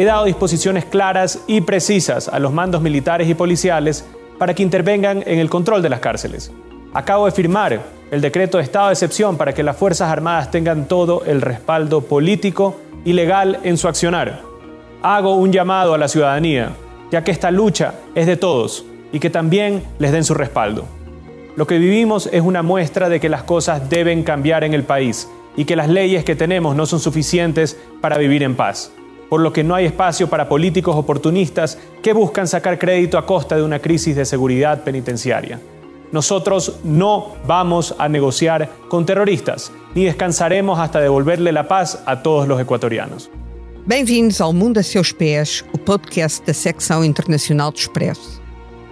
he dado disposiciones claras y precisas a los mandos militares y policiales para que intervengan en el control de las cárceles. Acabo de firmar el decreto de estado de excepción para que las Fuerzas Armadas tengan todo el respaldo político y legal en su accionar. Hago un llamado a la ciudadanía, ya que esta lucha es de todos y que también les den su respaldo. Lo que vivimos es una muestra de que las cosas deben cambiar en el país y que las leyes que tenemos no son suficientes para vivir en paz, por lo que no hay espacio para políticos oportunistas que buscan sacar crédito a costa de una crisis de seguridad penitenciaria. Nosotros no vamos a negociar con terroristas, ni descansaremos hasta devolverle la paz a todos los ecuatorianos. Bem-vindos ao Mundo a Seus Pés, o podcast da secção internacional do Expresso.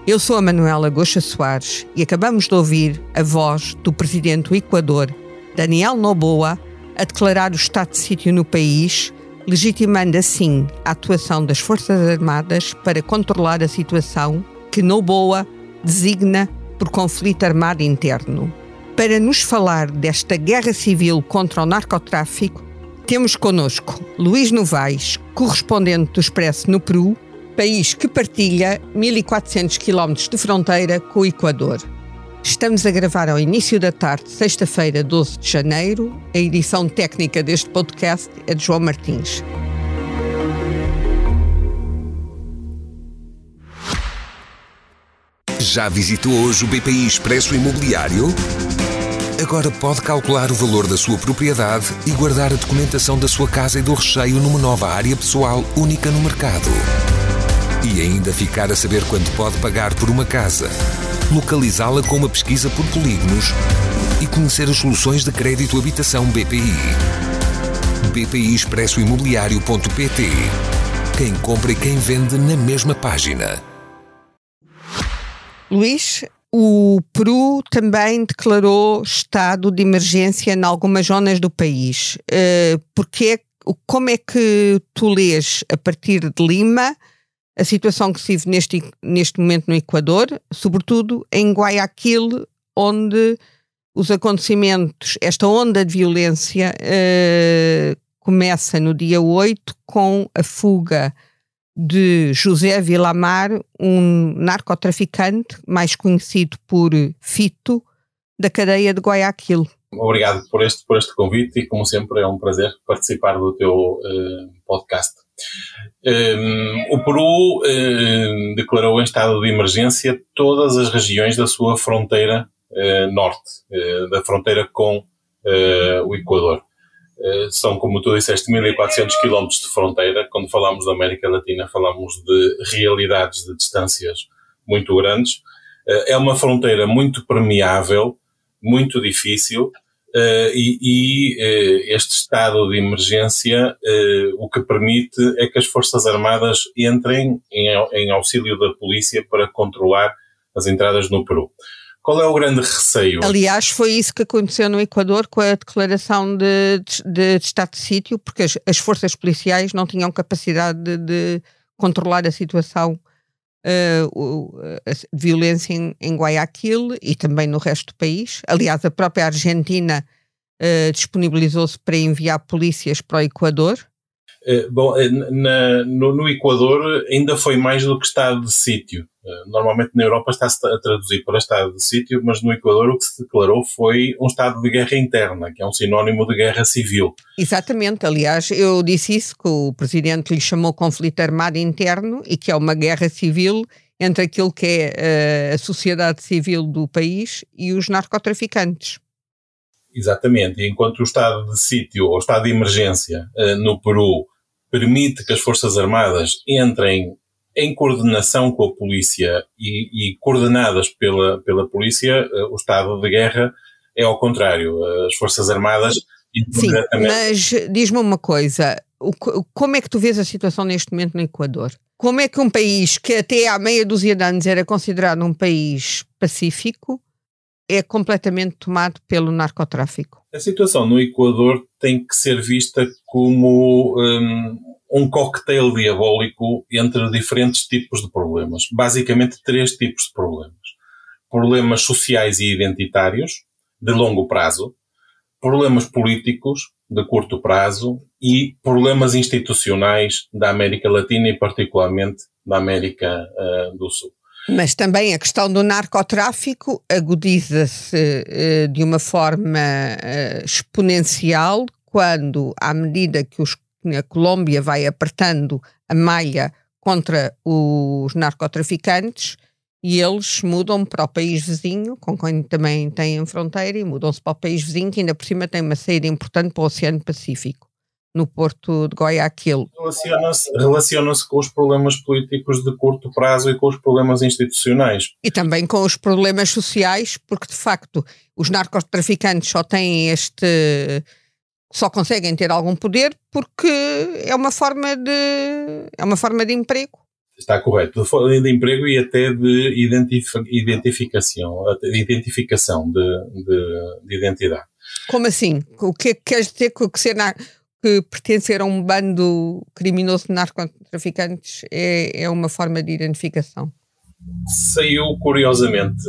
Eu sou a Manuela Goxa Soares e acabamos de ouvir a voz do presidente do Equador, Daniel Noboa, a declarar o estado de sítio no país, legitimando assim a atuação das Forças Armadas para controlar a situação que Noboa designa por conflito armado interno. Para nos falar desta guerra civil contra o narcotráfico, temos conosco Luís Novaes, correspondente do Expresso no Peru, país que partilha 1.400 km de fronteira com o Equador. Estamos a gravar ao início da tarde, sexta-feira, 12 de janeiro. A edição técnica deste podcast é de João Martins. Já visitou hoje o BPI Expresso Imobiliário? Agora pode calcular o valor da sua propriedade e guardar a documentação da sua casa e do recheio numa nova área pessoal única no mercado. E ainda ficar a saber quanto pode pagar por uma casa, localizá-la com uma pesquisa por polígonos e conhecer as soluções de crédito habitação BPI. BPI Expresso Imobiliário.pt Quem compra e quem vende na mesma página. Luís, o Peru também declarou estado de emergência em algumas zonas do país. Uh, porque, como é que tu lês, a partir de Lima, a situação que se vive neste, neste momento no Equador, sobretudo em Guayaquil, onde os acontecimentos, esta onda de violência uh, começa no dia 8 com a fuga de José Vilamar, um narcotraficante mais conhecido por Fito, da cadeia de Guayaquil. Obrigado por este, por este convite e, como sempre, é um prazer participar do teu uh, podcast. Um, ehm, o Peru uh, declarou em estado de emergência todas as regiões da sua fronteira uh, norte, da fronteira com o Equador. São, como tu disseste, 1400 km de fronteira. Quando falamos da América Latina, falamos de realidades de distâncias muito grandes. É uma fronteira muito permeável, muito difícil, Uh, e, e uh, este estado de emergência uh, o que permite é que as Forças Armadas entrem em, em, auxílio da polícia para controlar as entradas no Peru. Qual é o grande receio? Aliás, foi isso que aconteceu no Equador com a declaração de, de, de estado de sítio, porque as, as, forças policiais não tinham capacidade de, de controlar a situação a violência em, em, Guayaquil e também no resto do país. Aliás, a própria Argentina uh, disponibilizou-se para enviar polícias para o Equador. Bom, na, no, no Equador ainda foi mais do que estado de sítio. Eh, normalmente na Europa está-se a traduzir para estado de sítio, mas no Equador o que se declarou foi um estado de guerra interna, que é um sinónimo de guerra civil. Exatamente, aliás, eu disse isso, que o presidente lhe chamou conflito armado interno e que é uma guerra civil entre aquilo que é uh, a sociedade civil do país e os narcotraficantes. Exatamente, e enquanto o estado de sítio ou estado de emergência uh, no Peru permite que as Forças Armadas entrem em coordenação com a polícia e, e coordenadas pela, pela polícia, eh, o estado de guerra é ao contrário. As Forças Armadas. Sim, mas diz-me uma coisa: como é que tu vês a situação neste momento no Equador? Como é que um país que até há meia dúzia de anos era considerado um país pacífico é completamente tomado pelo narcotráfico? A situação no Equador tem que ser vista como um, um cocktail diabólico entre diferentes tipos de problemas. Basicamente, três tipos de problemas: problemas sociais e identitários, de longo prazo, problemas políticos de curto prazo e problemas institucionais da América Latina e particularmente da América uh, do Sul. Mas também a questão do narcotráfico agudiza-se uh, de uma forma uh, exponencial quando, à medida que os, a Colômbia vai apertando a malha contra os narcotraficantes, e eles mudam para o país vizinho, com quem também têm fronteira, e mudam-se para o país vizinho, que ainda por cima tem uma saída importante para o Oceano Pacífico, no porto de Guayaquil. Relaciona-se relaciona com os problemas políticos de curto prazo e com os problemas institucionais. E também com os problemas sociais, porque de facto os narcotraficantes só têm este. Só conseguem ter algum poder porque é uma forma de. é uma forma de emprego Está correto. De, de emprego e até de identificação, de identificação de, de, de, identidade. Como assim? O que é que queres dizer que, que, ser na, que pertencer a um bando criminoso de narcotraficantes é, é uma forma de identificação? Saiu, curiosamente,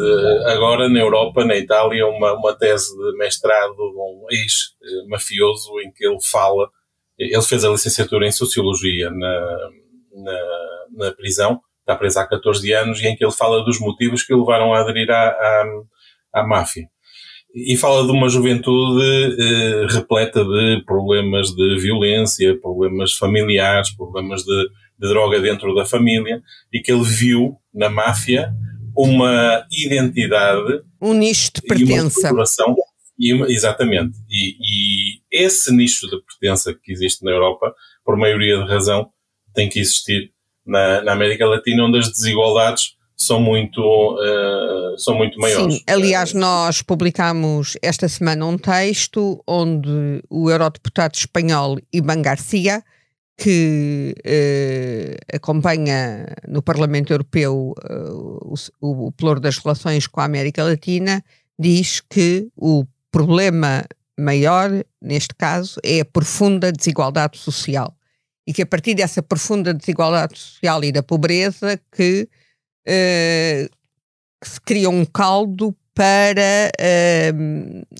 agora na Europa, na Itália, uma, uma tese de mestrado de um ex-mafioso em que ele fala, ele fez a licenciatura em Sociologia na, na na prisão, está preso há 14 anos, e em que ele fala dos motivos que o levaram a aderir à, à, à máfia. E fala de uma juventude eh, repleta de problemas de violência, problemas familiares, problemas de, de droga dentro da família, e que ele viu na máfia uma identidade. Um nicho de pertença. E exatamente. E, e, esse nicho de pertença que existe na Europa, por maioria de razão, tem que existir na, na América Latina, onde as desigualdades são muito, uh, são muito maiores. Sim, aliás, nós publicamos esta semana um texto onde o eurodeputado espanhol Iban Garcia, que uh, acompanha no Parlamento Europeu uh, o, o pluro das relações com a América Latina, diz que o problema maior, neste caso, é a profunda desigualdade social. E que a partir dessa profunda desigualdade social e da pobreza que, uh, que se cria um caldo para, uh,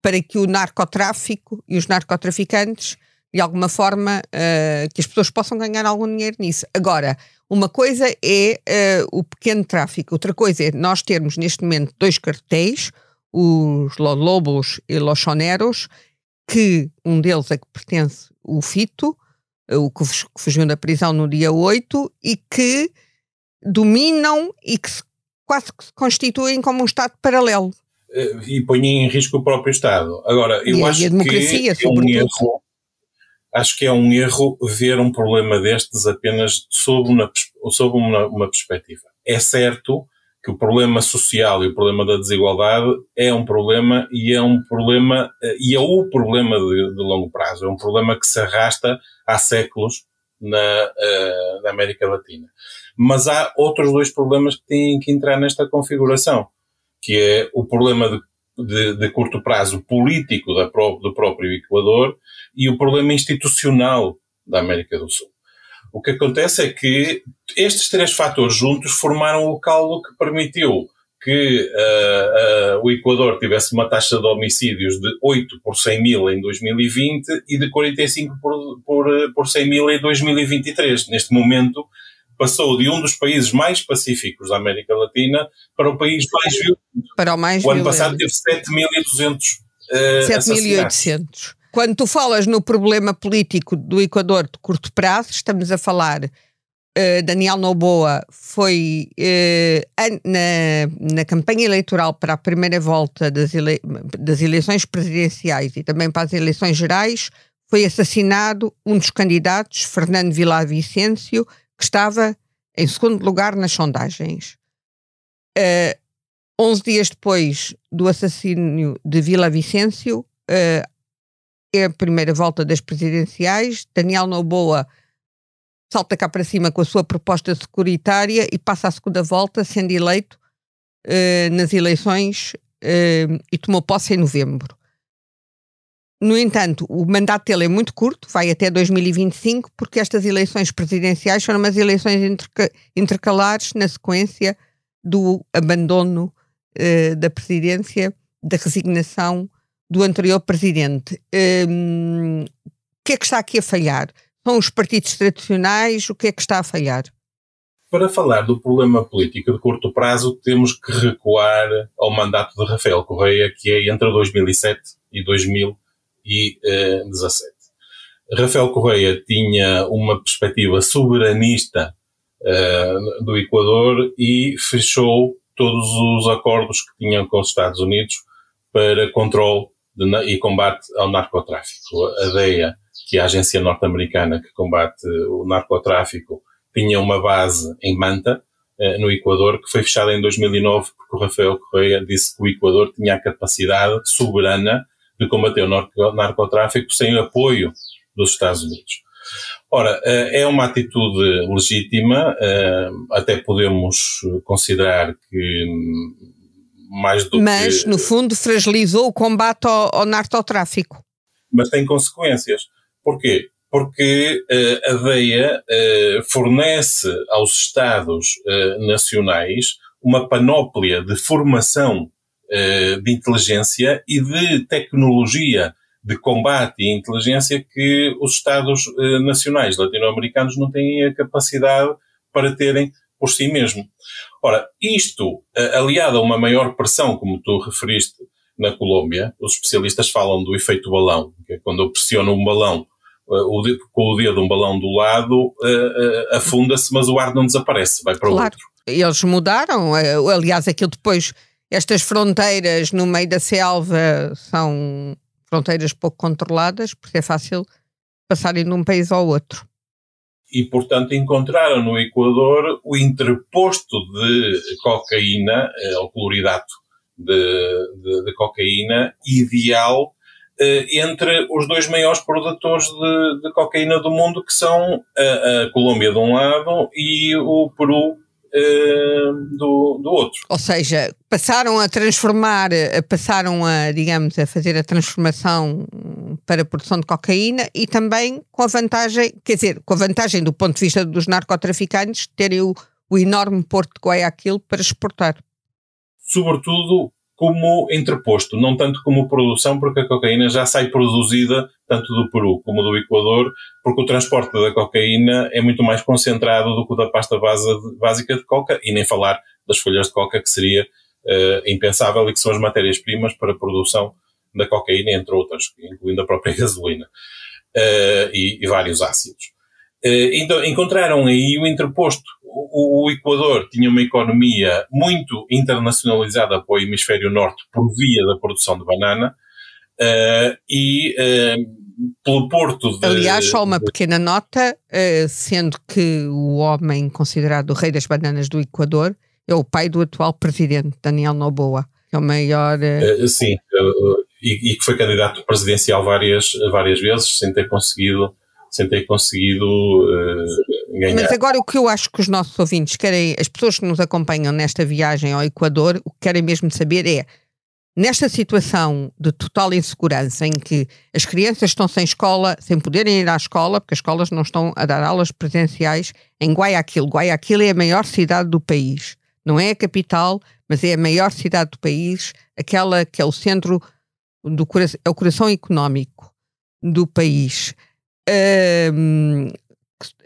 para que o narcotráfico e os narcotraficantes de alguma forma uh, que as pessoas possam ganhar algum dinheiro nisso. Agora, uma coisa é o pequeno tráfico, outra coisa é nós termos neste momento dois cartéis, os Lobos e Los Choneros, que um deles é que pertence o Fito, o que fugiu da prisão no dia 8, e que dominam e que se, quase que se constituem como um Estado paralelo. Eh, e põem em risco o próprio Estado. Agora, eu e acho a democracia, que é um erro, acho que é um erro ver um problema destes apenas sob uma, sob uma, uma perspectiva. É certo que o problema social e o problema da desigualdade é um problema e é um problema eh, e é o problema de, de longo prazo. É um problema que se arrasta há séculos na, uh, na América Latina. Mas há outros dois problemas que têm que entrar nesta configuração, que é o problema de, de, de curto prazo político da, do próprio Equador e o problema institucional da América do Sul. O que acontece é que estes três fatores juntos formaram o caldo que permitiu que uh, uh, o Equador tivesse uma taxa de homicídios de 8 por 100 mil em 2020 e de 45 por, por, por 100 mil em 2023. Neste momento, passou de um dos países mais pacíficos da América Latina para o país mais violento. Para o mais O ano passado teve 7.200 uh, 7.800. Quando tu falas no problema político do Equador de curto prazo, estamos a falar uh, Daniel Noboa foi uh, na, na campanha eleitoral para a primeira volta das, ele, das eleições presidenciais e também para as eleições gerais, foi assassinado um dos candidatos, Fernando Vicencio, que estava em segundo lugar nas sondagens. Uh, eh, 11 dias depois do assassínio de Vicencio, uh, é a primeira volta das presidenciais. Daniel Noboa salta cá para cima com a sua proposta securitária e passa a segunda volta, sendo eleito uh, nas eleições uh, e tomou posse em novembro. No entanto, o mandato dele é muito curto, vai até 2025, porque estas eleições presidenciais foram umas eleições interca intercalares na sequência do abandono uh, da presidência, da resignação do anterior presidente. Um, o que é que está aqui a falhar? São os partidos tradicionais? O que é que está a falhar? Para falar do problema político de curto prazo, temos que recuar ao mandato de Rafael Correia, que é entre 2007 e 2017. Rafael Correia tinha uma perspectiva soberanista uh, do Equador e fechou todos os acordos que tinham com os Estados Unidos para controle de, e combate ao narcotráfico. A DEA, que é a agência norte-americana que combate o narcotráfico, tinha uma base em Manta, uh, no Equador, que foi fechada em 2009 porque o Rafael Correia disse que o Equador tinha a capacidade soberana de combater o narcotráfico sem apoio dos Estados Unidos. Ora, eh, é uma atitude legítima, eh, até podemos considerar que mais do Mas, que... no fundo, fragilizou o combate ao, ao narcotráfico. Mas tem consequências. Porquê? Porque a DEA fornece aos Estados nacionais uma panóplia de formação de inteligência e de tecnologia de combate e inteligência que os Estados eh, nacionais latino-americanos não têm a capacidade para terem por si mesmo. Ora, isto, eh, aliado a uma maior pressão, como tu referiste, na Colômbia, os especialistas falam do efeito balão, que é quando eu pressiono um balão eh, com o dedo um balão do lado, afunda-se, mas o ar não desaparece, vai para o claro. outro. Eles mudaram, aliás, aquilo depois, estas fronteiras no meio da selva são fronteiras pouco controladas, porque é fácil passarem de um país ao outro. E, portanto, encontraram no Equador o interposto de cocaína, eh, o cloridato de, de, de cocaína, ideal eh, entre os dois maiores produtores de, de, cocaína do mundo, que são a, a Colômbia de um lado e o Peru do, do outro. Ou seja, passaram a transformar, eh, passaram a, digamos, a fazer a transformação para a produção de cocaína e também com a vantagem, quer dizer, com a vantagem do ponto de vista dos narcotraficantes, terem o, o enorme porto de Guayaquil para exportar. Sobretudo como interposto, não tanto como produção, porque a cocaína já sai produzida tanto do Peru como do Equador, porque o transporte da cocaína é muito mais concentrado do que o da pasta base, básica de coca, e nem falar das folhas de coca, que seria uh, impensável e que são as matérias-primas para a produção da cocaína, entre outras, incluindo a própria gasolina uh, e, e, vários ácidos. Uh, então, encontraram aí o interposto. O, o, Equador tinha uma economia muito internacionalizada para o hemisfério norte por via da produção de banana uh, e uh, pelo porto de... Aliás, só uma pequena nota, uh, sendo que o homem considerado o rei das bananas do Equador é o pai do atual presidente, Daniel Noboa, que é o maior... sim, e, e, que foi candidato presidencial várias, várias vezes, sem ter conseguido sem ter conseguido uh, ganhar. Mas agora o que eu acho que os nossos ouvintes querem, as pessoas que nos acompanham nesta viagem ao Equador, o que querem mesmo saber é, nesta situação de total insegurança em que as crianças estão sem escola, sem poderem ir à escola, porque as escolas não estão a dar aulas presenciais, em Guayaquil. Guayaquil é a maior cidade do país. Não é a capital, mas é a maior cidade do país, aquela que é o centro do é o coração económico do país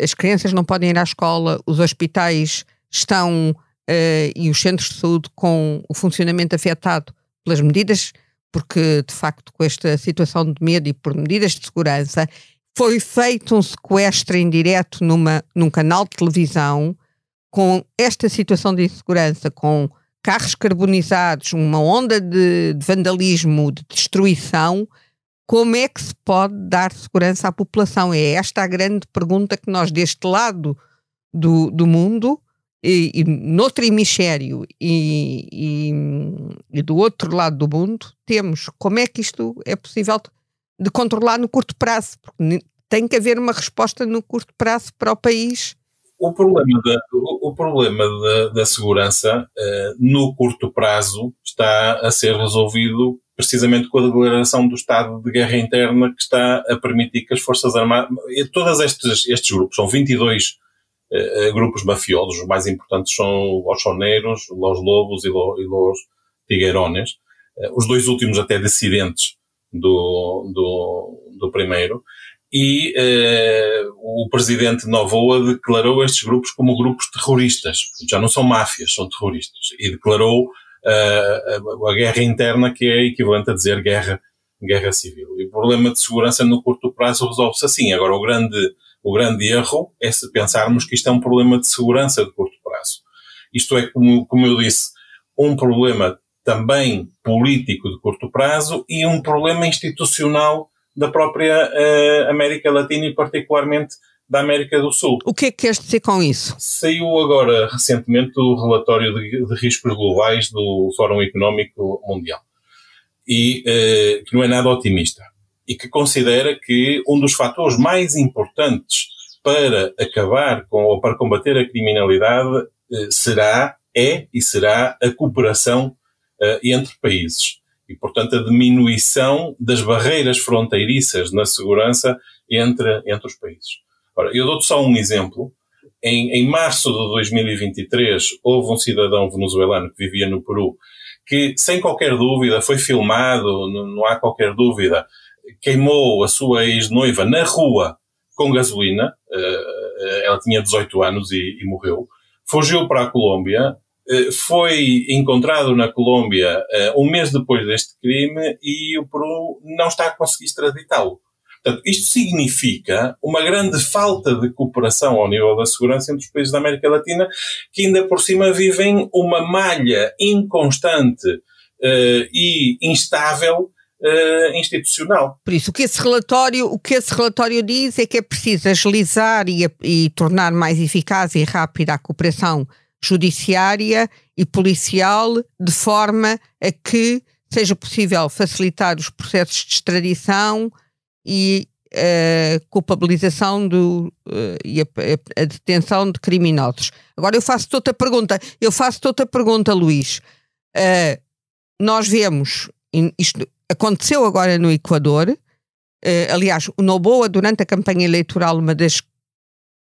as crianças não podem ir à escola, os hospitais estão uh, e os centros de saúde com o funcionamento afetado pelas medidas, porque de facto com esta situação de medo e por medidas de segurança, foi feito um sequestro indireto numa, num canal de televisão com esta situação de insegurança, com carros carbonizados, uma onda de, de vandalismo, de destruição, como é que se pode dar segurança à população? É esta a grande pergunta que nós, deste lado do, do mundo, e, e noutro hemisfério e, e, e, do outro lado do mundo, temos. Como é que isto é possível de controlar no curto prazo? Porque tem que haver uma resposta no curto prazo para o país. O problema da, o, o problema da, da segurança uh, no curto prazo está a ser resolvido precisamente com a declaração do estado de guerra interna que está a permitir que as Forças Armadas, todos estes, estes grupos, são 22 uh, grupos mafiosos, os mais importantes são os Soneiros, os Lobos e, lo, e os Tiguerones, uh, os dois últimos até dissidentes do, do, do primeiro, e eh, o presidente Novoa declarou estes grupos como grupos terroristas. Já não são máfias, são terroristas. E declarou eh, a guerra interna, que é equivalente a dizer guerra, guerra civil. E o problema de segurança no curto prazo resolve-se assim. Agora, o grande, o grande erro é se pensarmos que isto é um problema de segurança de curto prazo. Isto é, como, como eu disse, um problema também político de curto prazo e um problema institucional da própria uh, América Latina e particularmente da América do Sul. O que é que queres dizer com isso? Saiu agora recentemente o relatório de, de riscos globais do Fórum Económico Mundial e uh, que não é nada otimista e que considera que um dos fatores mais importantes para acabar com ou para combater a criminalidade uh, será é e será a cooperação entre países e, portanto, a diminuição das barreiras fronteiriças na segurança entre, entre os países. Ora, eu dou-te só um exemplo. Em, em março de 2023, houve um cidadão venezuelano que vivia no Peru que, sem qualquer dúvida, foi filmado, não, não há qualquer dúvida, queimou a sua ex-noiva na rua com gasolina. Uh, ela tinha 18 anos e, e morreu. Fugiu para a Colômbia, eh, foi encontrado na Colômbia uh, um mês depois deste crime e o Peru não está a conseguir extraditá-lo. Portanto, isto significa uma grande falta de cooperação ao nível da segurança entre os países da América Latina, que ainda por cima vivem uma malha inconstante uh, e instável uh, institucional. Por isso, o que esse relatório, o que esse relatório diz é que é preciso agilizar e, e tornar mais eficaz e rápida a cooperação judiciária e policial, de forma a que seja possível facilitar os processos de extradição e a eh, culpabilização do, e a, a, detenção de criminosos. Agora eu faço-te outra pergunta. Eu faço-te outra pergunta, Luís. Uh, nós vemos, isto aconteceu agora no Equador, uh, aliás, o Noboa, durante a campanha eleitoral, uma das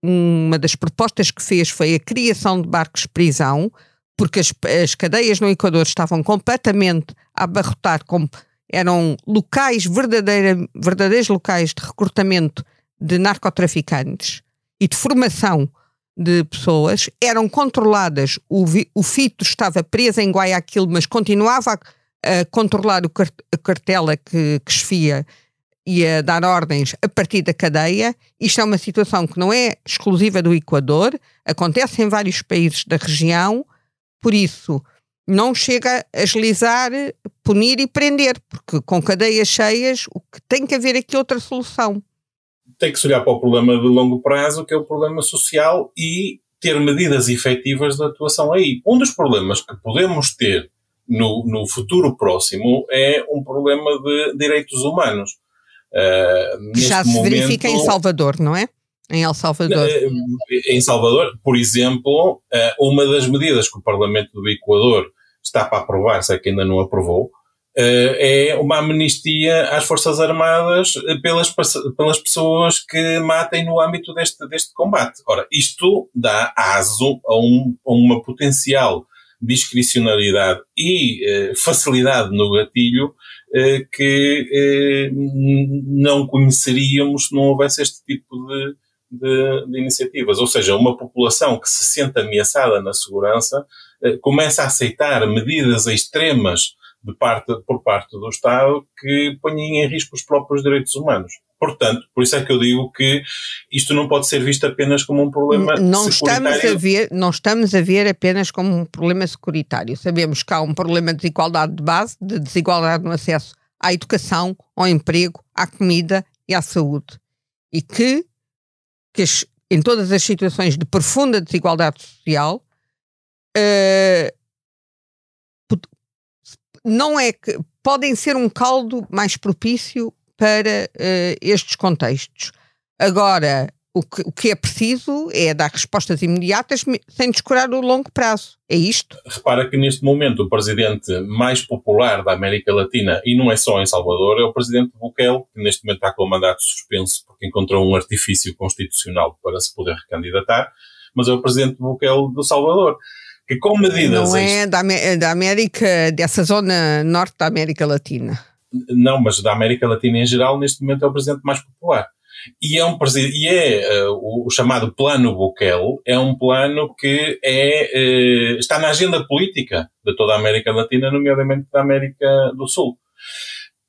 uma das propostas que fez foi a criação de barcos-prisão, porque as, as, cadeias no Equador estavam completamente a abarrotar, como eram locais, verdadeira, verdadeiros locais de recrutamento de narcotraficantes e de formação de pessoas, eram controladas, o, o fito estava preso em Guayaquil, mas continuava a, a controlar o cart, a cartela que, que esfia e a dar ordens a partir da cadeia. Isto é uma situação que não é exclusiva do Equador, acontece em vários países da região, por isso não chega a agilizar, punir e prender, porque com cadeias cheias o que tem que haver aqui outra solução. Tem que se olhar para o problema de longo prazo, que é o problema social, e ter medidas efetivas de atuação aí. Um dos problemas que podemos ter no, no futuro próximo é um problema de direitos humanos. Uh, Já se momento, verifica em Salvador, não é? Em El Salvador. Eh, em Salvador, por exemplo, eh, uma das medidas que o Parlamento do Equador está para aprovar, se é que ainda não aprovou, é uma amnistia às Forças Armadas pelas, pelas pessoas que matem no âmbito deste, deste combate. Ora, isto dá aso a, um, a uma potencial discricionalidade e facilidade no gatilho eh, que eh, não conheceríamos se não houvesse este tipo de, de, de, iniciativas. Ou seja, uma população que se sente ameaçada na segurança eh, começa a aceitar medidas extremas de parte, por parte do Estado que ponham em risco os próprios direitos humanos. Portanto, por isso é que eu digo que isto não pode ser visto apenas como um problema não estamos a ver Não estamos a ver apenas como um problema securitário. Sabemos que há um problema de desigualdade de base, de desigualdade no acesso à educação, ao emprego, à comida e à saúde. E que, que as, em todas as situações de profunda desigualdade social, uh, não é que podem ser um caldo mais propício para uh, estes contextos. Agora, o que, o que, é preciso é dar respostas imediatas sem descurar o longo prazo. É isto? Repara que neste momento o presidente mais popular da América Latina, e não é só em Salvador, é o presidente Bukele, que neste momento está com o mandato suspenso porque encontrou um artifício constitucional para se poder recandidatar, mas é o presidente Bukele do Salvador. Que com medidas. Não é da, da América, dessa zona norte da América Latina. não, mas da América Latina em geral, neste momento é o presidente mais popular. E é, um, e é uh, o, o, chamado Plano Bukele, é um plano que é, uh, está na agenda política de toda a América Latina, nomeadamente da América do Sul.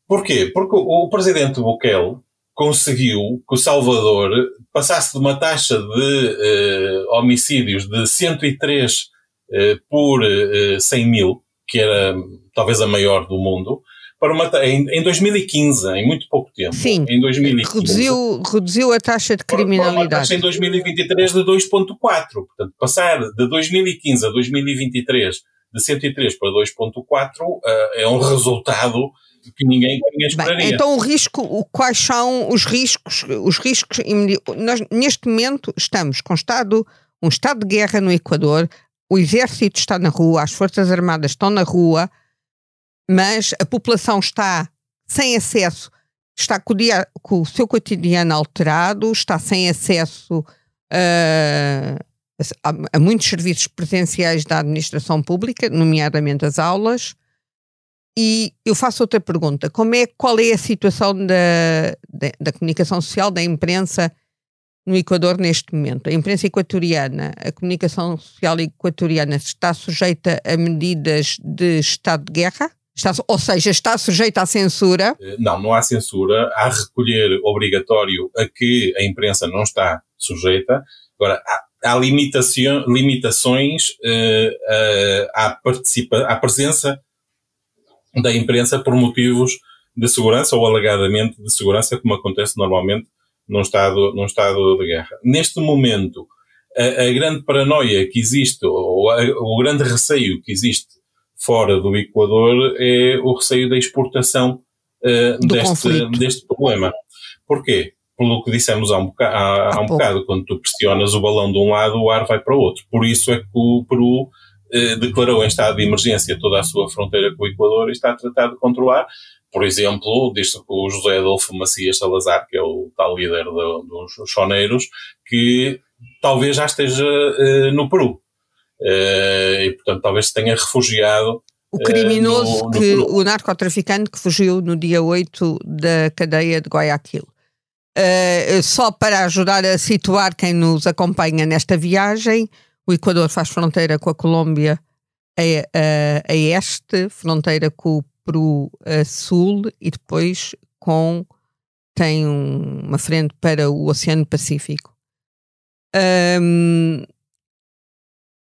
Porquê? Porque o, o presidente Bukele conseguiu que o Salvador passasse de uma taxa de uh, homicídios de 103 uh, por uh, 100 mil, que era talvez a maior do mundo, para uma, em, em 2015, em muito pouco tempo. Sim, em 2015, reduziu, reduziu a taxa de criminalidade. Para uma taxa em 2023 de 2,4. Portanto, passar de 2015 a 2023 de 103 para 2,4 uh, é um resultado que ninguém, ninguém esperaria. Bem, então o risco, quais são os riscos? Os riscos nós, neste momento estamos com estado, um estado de guerra no Equador, o exército está na rua, as forças armadas estão na rua, mas a população está sem acesso, está com o, dia, com o seu cotidiano alterado, está sem acesso uh, a, a, muitos serviços presenciais da administração pública, nomeadamente as aulas. E eu faço outra pergunta: como é, qual é a situação da, da, da comunicação social, da imprensa no Equador neste momento? A imprensa equatoriana, a comunicação social equatoriana está sujeita a medidas de estado de guerra? Está, ou seja, está sujeita à censura? Eh, não, não há censura. Há recolher obrigatório a que a imprensa não está sujeita. Agora, há, há limitações uh, uh, à, participa, à presença da imprensa por motivos de segurança ou alegadamente de segurança, como acontece normalmente num estado, num estado de guerra. Neste momento, a, a grande paranoia que existe, ou a, o grande receio que existe fora do Equador é o receio da exportação uh, deste, deste problema. Porquê? Pelo que dissemos há um, bocado, há, há um bocado, quando tu pressionas o balão de um lado, o ar vai para o outro. Por isso é que o Peru eh, declarou em estado de emergência toda a sua fronteira com o Equador e está a tratar de controlar. Por exemplo, diz o José Adolfo Macias Salazar, que é o tal líder do, dos choneiros, que talvez já esteja uh, no Peru. Uh, e, portanto, talvez se tenha refugiado. O criminoso, uh, no, no que, o narcotraficante que fugiu no dia 8 da cadeia de Guayaquil. Uh, só para ajudar a situar quem nos acompanha nesta viagem, o Equador faz fronteira com a Colômbia a, a, a este, fronteira com o Peru a sul e depois com tem um, uma frente para o Oceano Pacífico. Um,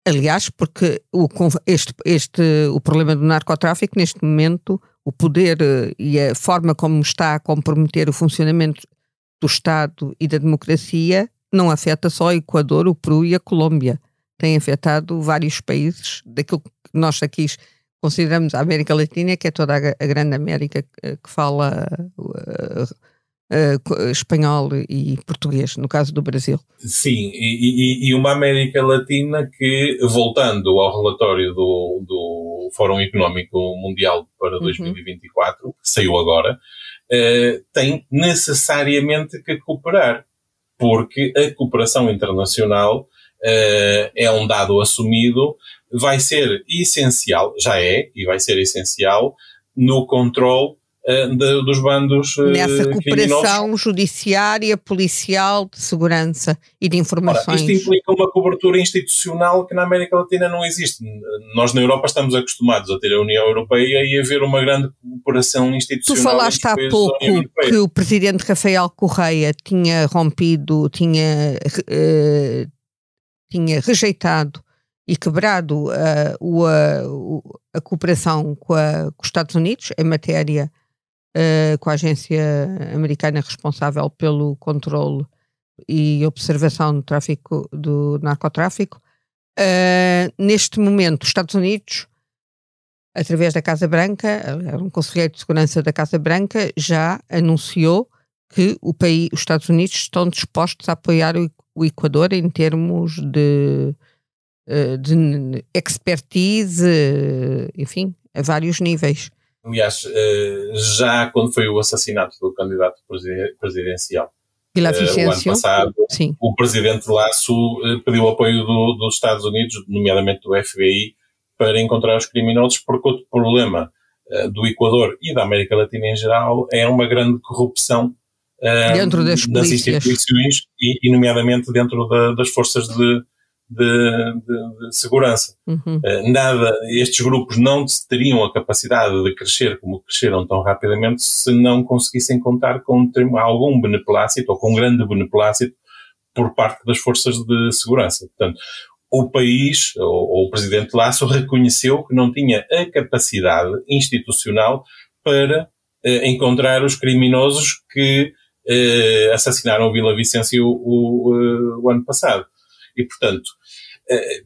Aliás, porque o, este, este, o problema do narcotráfico, neste momento, o poder eh, e a forma como está a comprometer o funcionamento do Estado e da democracia não afeta só o Equador, o Peru e a Colômbia. Tem afetado vários países, daquilo que nós aqui consideramos a América Latina, que é toda a, grande América que, que fala uh, espanhol e português, no caso do Brasil. Sim, e, e, e, uma América Latina que, voltando ao relatório do, do Fórum Económico Mundial para 2024, uhum. que saiu agora, uh, tem necessariamente que cooperar, porque a cooperação internacional uh, é um dado assumido, vai ser essencial, já é, e vai ser essencial, no controle de, dos bandos eh, Nessa cooperação judiciária, policial, de segurança e de informações. Ora, isto implica uma cobertura institucional que na América Latina não existe. Nós na Europa estamos acostumados a ter a União Europeia e a ver uma grande cooperação institucional. Tu falaste há pouco que o presidente Rafael Correia tinha rompido, tinha, uh, tinha rejeitado e quebrado uh, o, uh, a cooperação com, a, com, os Estados Unidos em matéria uh, com a agência americana responsável pelo controle e observação do tráfico do narcotráfico. Uh, neste momento, os Estados Unidos, através da Casa Branca, um conselheiro de segurança da Casa Branca já anunciou que o país, os Estados Unidos estão dispostos a apoiar o, o Equador em termos de, eh, de expertise, enfim, a vários níveis. Aliás, eh, já quando foi o assassinato do candidato presidencial, Pela uh, o ano passado, Sim. o presidente Lasso uh, pediu apoio do, dos Estados Unidos, nomeadamente do FBI, para encontrar os criminosos, porque outro problema do Equador e da América Latina em geral é uma grande corrupção dentro das, das instituições e, e, nomeadamente dentro da, das forças de, de, de, de segurança. Uhum. Uh, nada, estes grupos não teriam a capacidade de crescer como cresceram tão rapidamente se não conseguissem contar com algum beneplácito ou com um grande beneplácito por parte das forças de segurança. Portanto, o país, ou, o presidente Lasso, reconheceu que não tinha a capacidade institucional para uh, encontrar os criminosos que uh, assassinaram o Vila Vicêncio o, o, o ano passado. E, portanto, eh,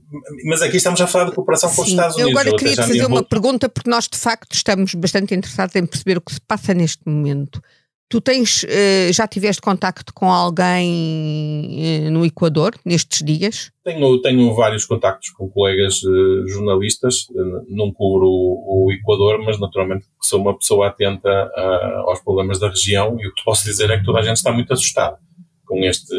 mas aqui estamos a falar de cooperação Sim, com os Estados Unidos. Eu agora queria te fazer uma pergunta, porque nós de facto estamos bastante interessados em perceber o que se passa neste momento. Tu tens, eh, já tiveste contacto com alguém no Equador nestes dias? Tenho, tenho vários contactos com colegas jornalistas, não cubro o, o Equador, mas naturalmente sou uma pessoa atenta a, aos problemas da região e o que te posso dizer é que toda a gente está muito assustada com este,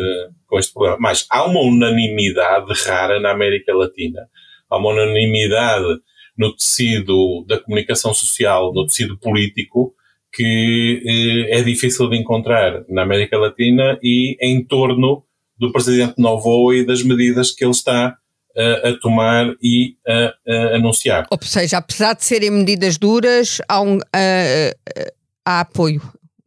com este problema. Mas há uma unanimidade rara na América Latina. Há uma unanimidade no tecido da comunicação social, no tecido político, que eh, é difícil de encontrar na América Latina e em torno do presidente Novo e das medidas que ele está uh, a tomar e a, a, anunciar. Ou seja, apesar de serem medidas duras, há, um, uh, há apoio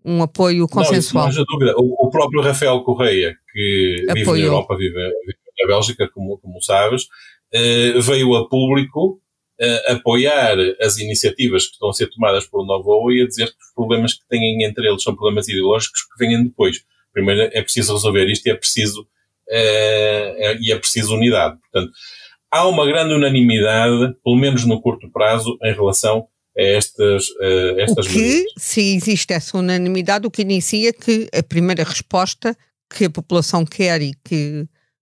um apoio consensual. Não, haja dúvida. O, o, próprio Rafael Correia, que Apoiou. vive na Europa, vive, vive, na Bélgica, como, como sabes, uh, veio a público uh, apoiar as iniciativas que estão a ser tomadas por Novo e a dizer que os problemas que têm entre eles são problemas ideológicos que vêm depois. Primeiro é preciso resolver isto e é preciso, uh, e é preciso unidade. Portanto, há uma grande unanimidade, pelo menos no curto prazo, em relação a estas, a estas o que, medidas. se existe essa unanimidade, o que inicia que a primeira resposta que a população quer e que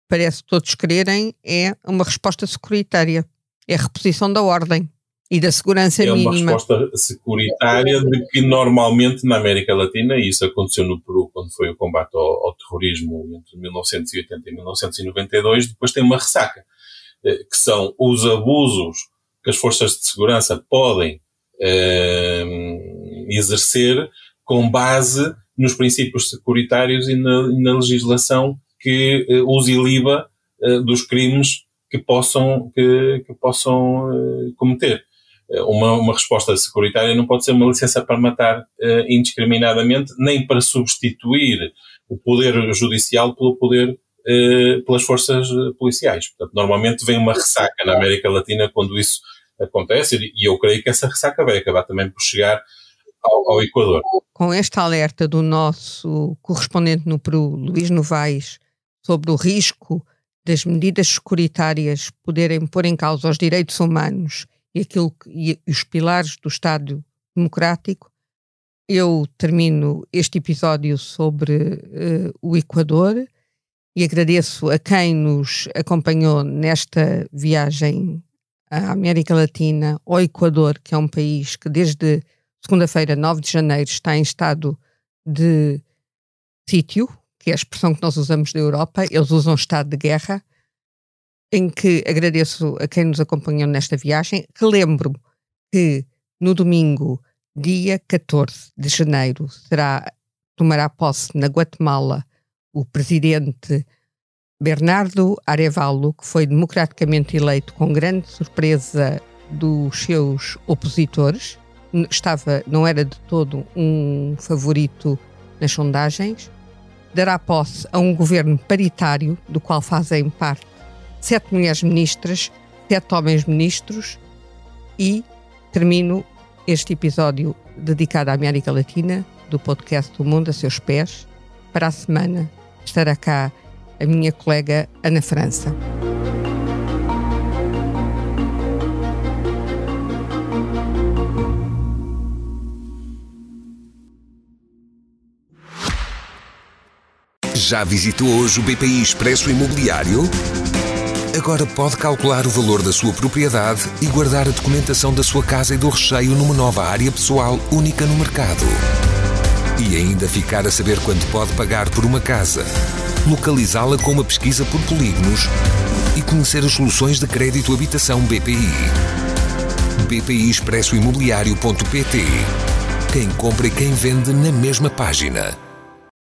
parece todos quererem é uma resposta securitária. É a reposição da ordem e da segurança mínima. É uma resposta securitária de que normalmente na América Latina, e isso aconteceu no Peru quando foi o combate ao, ao terrorismo entre 1980 e 1992, depois tem uma ressaca, eh, que são os abusos que as forças de segurança podem eh, exercer com base nos princípios securitários e na, na legislação que eh, os iliba eh, dos crimes que possam, que, que possam cometer. Uma, uma, resposta securitária não pode ser uma licença para matar uh, indiscriminadamente, nem para substituir o poder judicial pelo poder, uh, pelas forças policiais. Portanto, normalmente vem uma ressaca na América Latina quando isso acontece e eu creio que essa ressaca vai acabar também por chegar ao, ao Equador. Com esta alerta do nosso correspondente no Peru, Luís Novaes, sobre o risco das medidas securitárias poderem pôr em causa os direitos humanos e, aquilo e os pilares do Estado democrático, eu termino este episódio sobre uh, o Equador e agradeço a quem nos acompanhou nesta viagem à América Latina, ao Equador, que é um país que desde segunda-feira, 9 de janeiro, está em estado de sítio, que é a expressão que nós usamos da Europa, eles usam estado de guerra, em que agradeço a quem nos acompanhou nesta viagem. Relembro que no domingo, dia 14 de janeiro, será, tomará posse na Guatemala o presidente Bernardo Arevalo, que foi democraticamente eleito com grande surpresa dos seus opositores, estava, não era de todo um favorito nas sondagens, dará posse a um governo paritário, do qual fazem parte sete mulheres ministras, sete homens ministros, e termino este episódio dedicado à América Latina do podcast O Mundo a Seus Pés. Para a semana estará cá a minha colega Ana França. Já visitou hoje o BPI Expresso Imobiliário? Agora pode calcular o valor da sua propriedade e guardar a documentação da sua casa e do recheio numa nova área pessoal única no mercado. E ainda ficar a saber quanto pode pagar por uma casa localizá-la com uma pesquisa por polígonos e conhecer as soluções de crédito habitação BPI. bpiexpressoimobiliario.pt. Quem compra e quem vende na mesma página.